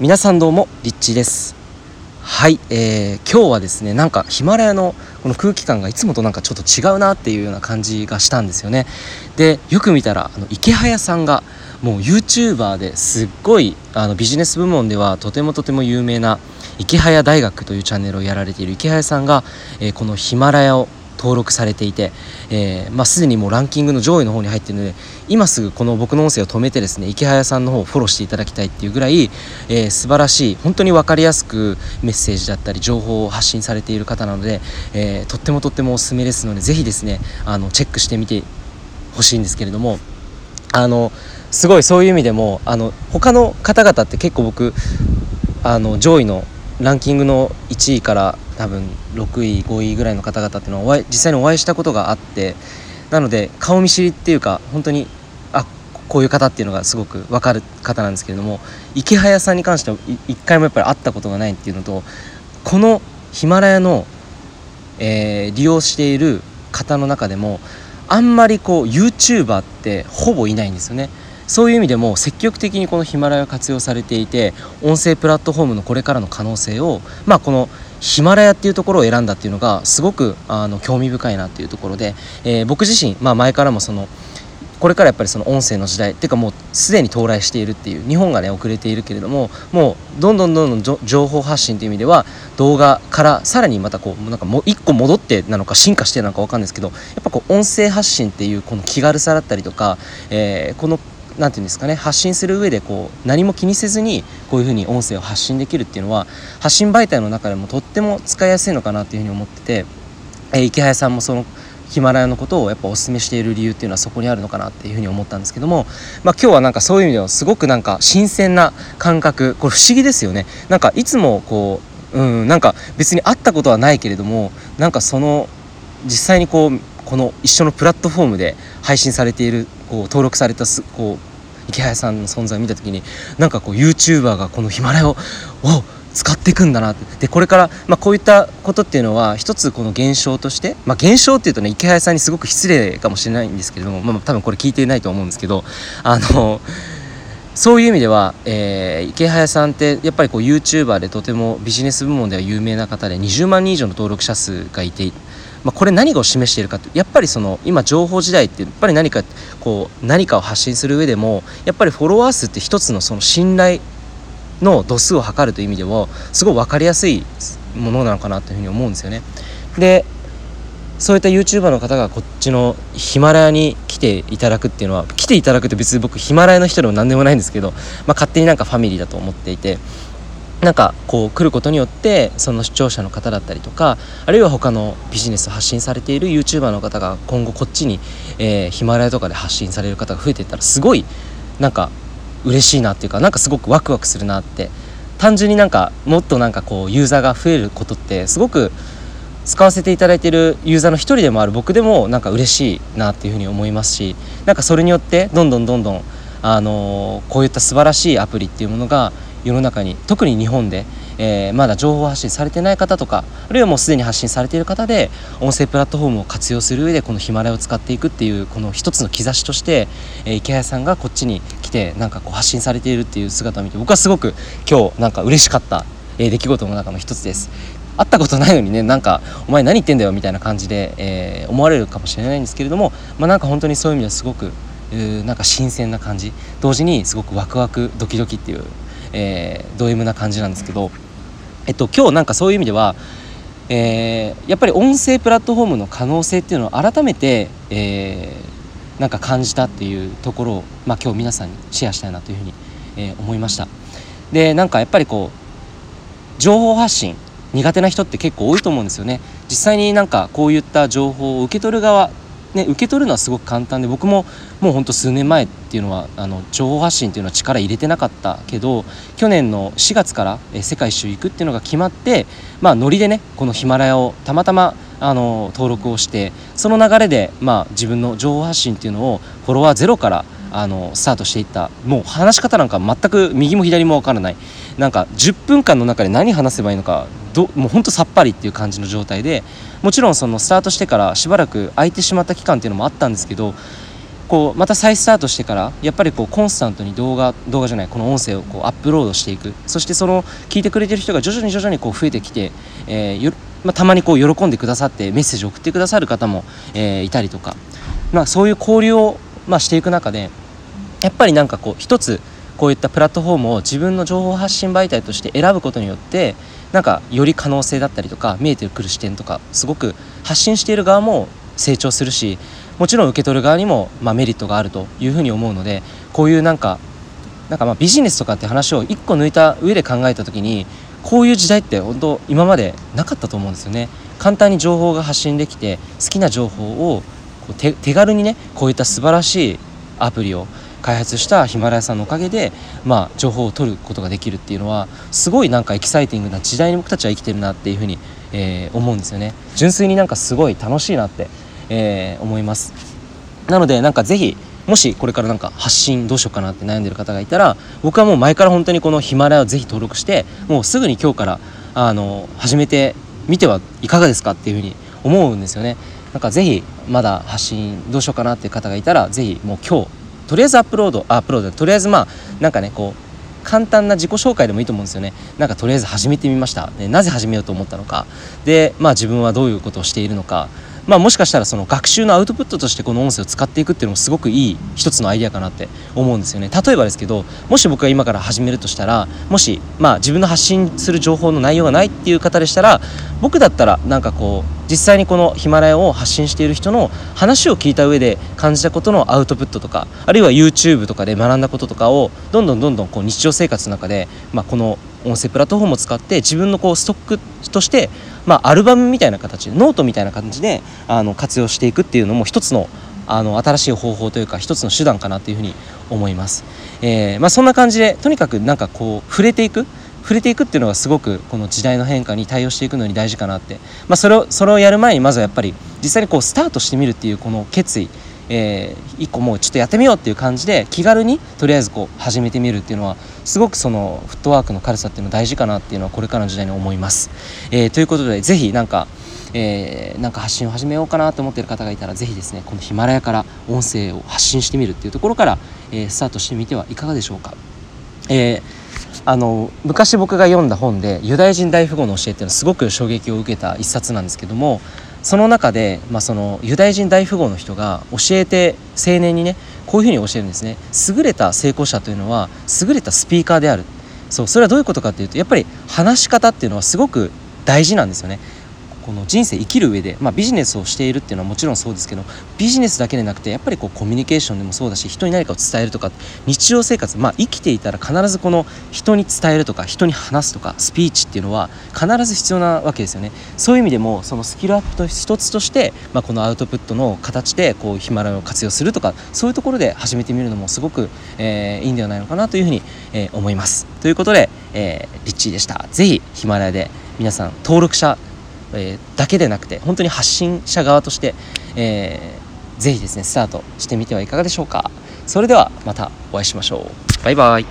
皆さんどうもリッチです。はい、えー、今日はですねなんかヒマラヤのこの空気感がいつもとなんかちょっと違うなっていうような感じがしたんですよね。でよく見たらあの池早さんがもう YouTuber ですっごいあのビジネス部門ではとてもとても有名な池早大学というチャンネルをやられている池早さんが、えー、このヒマラヤを登録されていて、えー、まあ、すでにもうランキングの上位の方に入っているので今すぐこの僕の音声を止めてですね池早さんの方をフォローしていただきたいっていうぐらい、えー、素晴らしい本当に分かりやすくメッセージだったり情報を発信されている方なので、えー、とってもとってもおすすめですのでぜひですねあのチェックしてみてほしいんですけれどもあのすごいそういう意味でもあの他の方々って結構僕あの上位のランキングの1位から多分6位5位ぐらいの方々っていうのは実際にお会いしたことがあってなので顔見知りっていうか本当にあこういう方っていうのがすごく分かる方なんですけれども池早さんに関しては一回もやっぱり会ったことがないっていうのとこのヒマラヤの、えー、利用している方の中でもあんまりこう YouTuber ってほぼいないんですよね。そういう意味でも積極的にこのヒマラヤを活用されていて音声プラットフォームのこれからの可能性をまあこのヒマラヤっていうところを選んだっていうのがすごくあの興味深いなっていうところで、えー、僕自身、まあ、前からもそのこれからやっぱりその音声の時代っていうかもうすでに到来しているっていう日本がね遅れているけれどももうどんどんどんどん情報発信という意味では動画からさらにまたこうなんかもう一個戻ってなのか進化してなのか分かんないですけどやっぱこう音声発信っていうこの気軽さだったりとか、えー、この何て言うんですかね発信する上でこう何も気にせずにこういうふうに音声を発信できるっていうのは発信媒体の中でもとっても使いやすいのかなっていうふうに思ってて、えー、池早さんもそのヒマラヤのことをやっぱお勧めしている理由っていうのはそこにあるのかなっていうふうに思ったんですけども、まあ、今日はなんかそういう意味ではすごくなんか新鮮な感覚これ不思議ですよね。なんかいつもこううんなんか別に会ったことはないけれどもなんかその実際にこうこの一緒のプラットフォームで配信されているこう登録されたすこう池早さんの存在を見た時になんかこう YouTuber がこのヒマラヤをお使っていくんだなって。でこれから、まあ、こういったことっていうのは一つこの現象として、まあ、現象っていうとね池早さんにすごく失礼かもしれないんですけれども、まあ、多分これ聞いていないと思うんですけどあのそういう意味では、えー、池早さんってやっぱりこう YouTuber でとてもビジネス部門では有名な方で20万人以上の登録者数がいてまあ、これ何を示しているかってやっぱりその今情報時代ってやっぱり何かこう何かを発信する上でもやっぱりフォロワー数って一つのその信頼の度数を測るという意味ではすごい分かりやすいものなのかなというふうに思うんですよね。でそういった YouTuber の方がこっちのヒマラヤに来ていただくっていうのは来ていただくって別に僕ヒマラヤの人でも何でもないんですけど、まあ、勝手になんかファミリーだと思っていてなんかこう来ることによってその視聴者の方だったりとかあるいは他のビジネスを発信されている YouTuber の方が今後こっちに、えー、ヒマラヤとかで発信される方が増えていったらすごいなんか嬉しいなっていうかなんかすごくワクワクするなって単純になんかもっとなんかこうユーザーが増えることってすごく使わせていただいているユーザーの一人でもある僕でもなんか嬉しいなっていうふうに思いますしなんかそれによってどんどんどんどんあの、こういった素晴らしいアプリっていうものが世の中に特に日本で、えー、まだ情報発信されてない方とかあるいはもうすでに発信されている方で音声プラットフォームを活用する上でこのヒマラヤを使っていくっていうこの一つの兆しとして、えー、池谷さんがこっちに来てなんかこう発信されているっていう姿を見て僕はすごく今日なんか嬉しかった、えー、出来事の中の一つです。会ったことないのにねなんかお前何言ってんだよみたいな感じで、えー、思われるかもしれないんですけれども、まあ、なんか本当にそういう意味ではすごくなんか新鮮な感じ同時にすごくワクワクドキドキっていうえー、ド M な感じなんですけど、えっと、今日なんかそういう意味では、えー、やっぱり音声プラットフォームの可能性っていうのを改めて、えー、なんか感じたっていうところを、まあ、今日皆さんにシェアしたいなというふうに、え、思いました。でなんかやっぱりこう情報発信苦手な人って結構多いと思うんですよね。実際になんかこういった情報を受け取る側ね、受け取るのはすごく簡単で僕ももうほんと数年前っていうのはあの情報発信っていうのは力入れてなかったけど去年の4月からえ世界一周行くっていうのが決まってまあノリでねこのヒマラヤをたまたまあの登録をしてその流れで、まあ、自分の情報発信っていうのをフォロワーゼロからあのスタートしていった。もう話し方なんか全く右も左も分からない。なんか10分間の中で何話せばいいのかどもうほんとさっぱりっていう感じの状態でもちろんそのスタートしてからしばらく空いてしまった期間っていうのもあったんですけどこうまた再スタートしてからやっぱりこうコンスタントに動画動画じゃないこの音声をこうアップロードしていく。そしてその聞いてくれてる人が徐々に徐々にこう増えてきて、えーまあ、たまにこう喜んでくださってメッセージを送ってくださる方も、えー、いたりとか、まあ、そういう交流を、まあ、していく中でやっぱりなんかこう一つこういったプラットフォームを自分の情報発信媒体として選ぶことによってなんかより可能性だったりとか見えてくる視点とかすごく発信している側も成長するしもちろん受け取る側にもまあメリットがあるというふうに思うのでこういうなんかなんかまあビジネスとかって話を1個抜いた上で考えた時にこういう時代って本当今までなかったと思うんですよね。簡単に情報が発信できて好きな情報をこう手軽にねこういった素晴らしいアプリを開発したヒマラヤさんのおかげで、まあ、情報を取ることができるっていうのはすごいなんかエキサイティングな時代に僕たちは生きてるなっていうふうに、えー、思うんですよね。純粋になんかすごい楽しいなって、えー、思います。なのでなんかぜひもしこれからなんか発信どうしようかなって悩んでる方がいたら僕はもう前から本当にこのヒマラヤをぜひ登録してもうすぐに今日からあの始めてみてはいかがですかっていうふうに思うんですよね。なんかぜひまだ発信どうしようかなっていう方がいたらぜひもう今日とりあえずアップロードアップロード。とりあえずまあなんかねこう簡単な自己紹介でもいいと思うんですよね。なんかとりあえず始めてみました、でなぜ始めようと思ったのか。でまあ自分はどういうことをしているのか。まあ、もしかしたらその学習のアウトプットとしてこの音声を使っていくっていうのもすごくいい一つのアイデアかなって思うんですよね。例えばですけどもし僕が今から始めるとしたらもしまあ自分の発信する情報の内容がないっていう方でしたら僕だったらなんかこう実際にこのヒマラヤを発信している人の話を聞いた上で感じたことのアウトプットとかあるいは YouTube とかで学んだこととかをどんどんどんどんこう日常生活の中で、まあ、この音声プラットフォームを使って自分のこうストックとしてまあ、アルバムみたいな形でノートみたいな感じであの活用していくっていうのも一つのあの新しい方法というか一つの手段かなというふうに思います、えー、まあ、そんな感じでとにかくなんかこう触れていく。触れていくっていうのがすごくこの時代の変化に対応していくのに大事かなって、まあ、それをそれをやる前にまずはやっぱり実際にこうスタートしてみるっていうこの決意。えー、1個もうちょっとやってみようっていう感じで気軽にとりあえずこう始めてみるっていうのはすごくそのフットワークの軽さっていうの大事かなっていうのはこれからの時代に思います。えー、ということで是非なんかえー、なんか発信を始めようかなと思っている方がいたら是非ですねこのヒマラヤから音声を発信してみるっていうところから、えー、スタートしてみてはいかがでしょうか。えーあの昔僕が読んだ本でユダヤ人大富豪の教えっていうのはすごく衝撃を受けた一冊なんですけどもその中で、まあ、そのユダヤ人大富豪の人が教えて青年にねこういうふうに教えるんですね。優れた成功者というのは優れたスピーカーである。そうそれはどういうことかというとやっぱり話し方っていうのはすごく大事なんですよね。この人生生きる上で、まあ、ビジネスをしているっていうのはもちろんそうですけどビジネスだけでなくてやっぱりこうコミュニケーションでもそうだし人に何かを伝えるとか日常生活、まあ、生きていたら必ずこの人に伝えるとか人に話すとかスピーチっていうのは必ず必要なわけですよね。そういう意味でもそのスキルアップの一つとして、まあ、このアウトプットの形でこうヒマラヤを活用するとかそういうところで始めてみるのもすごく、えー、いいんではないのかなというふうに、えー、思います。ということで、えー、リッチーでした。ぜひヒマラヤで皆さん登録者えー、だけでなくて本当に発信者側として、えー、ぜひですねスタートしてみてはいかがでしょうか。それではまたお会いしましょう。バイバイ。